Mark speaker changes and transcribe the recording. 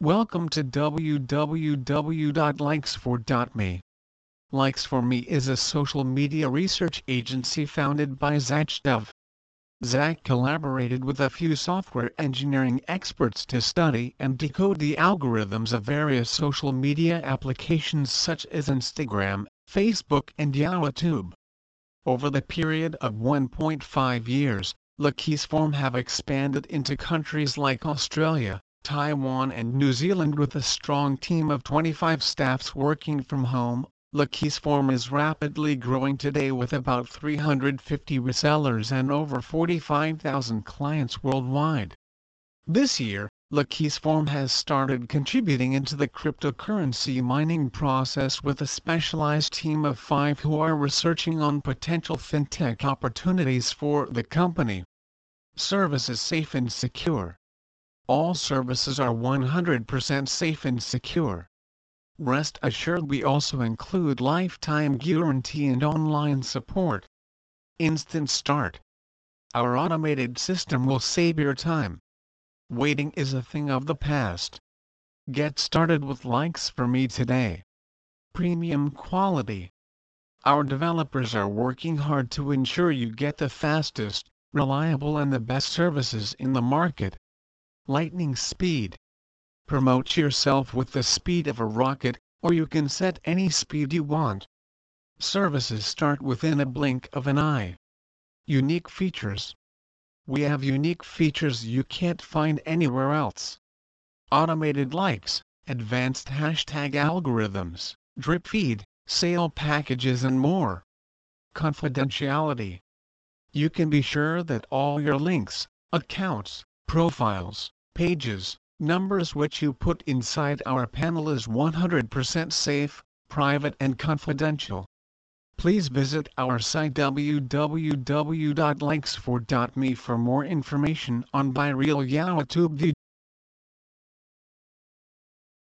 Speaker 1: Welcome to www.likesfor.me. Likes4Me is a social media research agency founded by Zach Dove. Zach collaborated with a few software engineering experts to study and decode the algorithms of various social media applications such as Instagram, Facebook and YouTube. Over the period of 1.5 years, Likes4Me have expanded into countries like Australia, Taiwan and New Zealand with a strong team of 25 staffs working from home. Likes4Me is rapidly growing today with about 350 resellers and over 45,000 clients worldwide. This year, Likes4Me has started contributing into the cryptocurrency mining process with a specialized team of five who are researching on potential fintech opportunities for the company. Service is safe and secure. All services are 100% safe and secure. Rest assured we also include lifetime guarantee and online support. Instant Start. Our automated system will save your time. Waiting is a thing of the past. Get started with likes for me today. Premium quality. Our developers are working hard to ensure you get the fastest, reliable and the best services in the market. Lightning speed. Promote yourself with the speed of a rocket, or you can set any speed you want. Services start within a blink of an eye. Unique features. We have unique features you can't find anywhere else. Automated likes, advanced hashtag algorithms, drip feed, sale packages and more. Confidentiality. You can be sure that all your links, accounts, profiles, pages, numbers which you put inside our panel is 100% safe, private and confidential. Please visit our site www.likesfor.me for more information on ByReal YouTube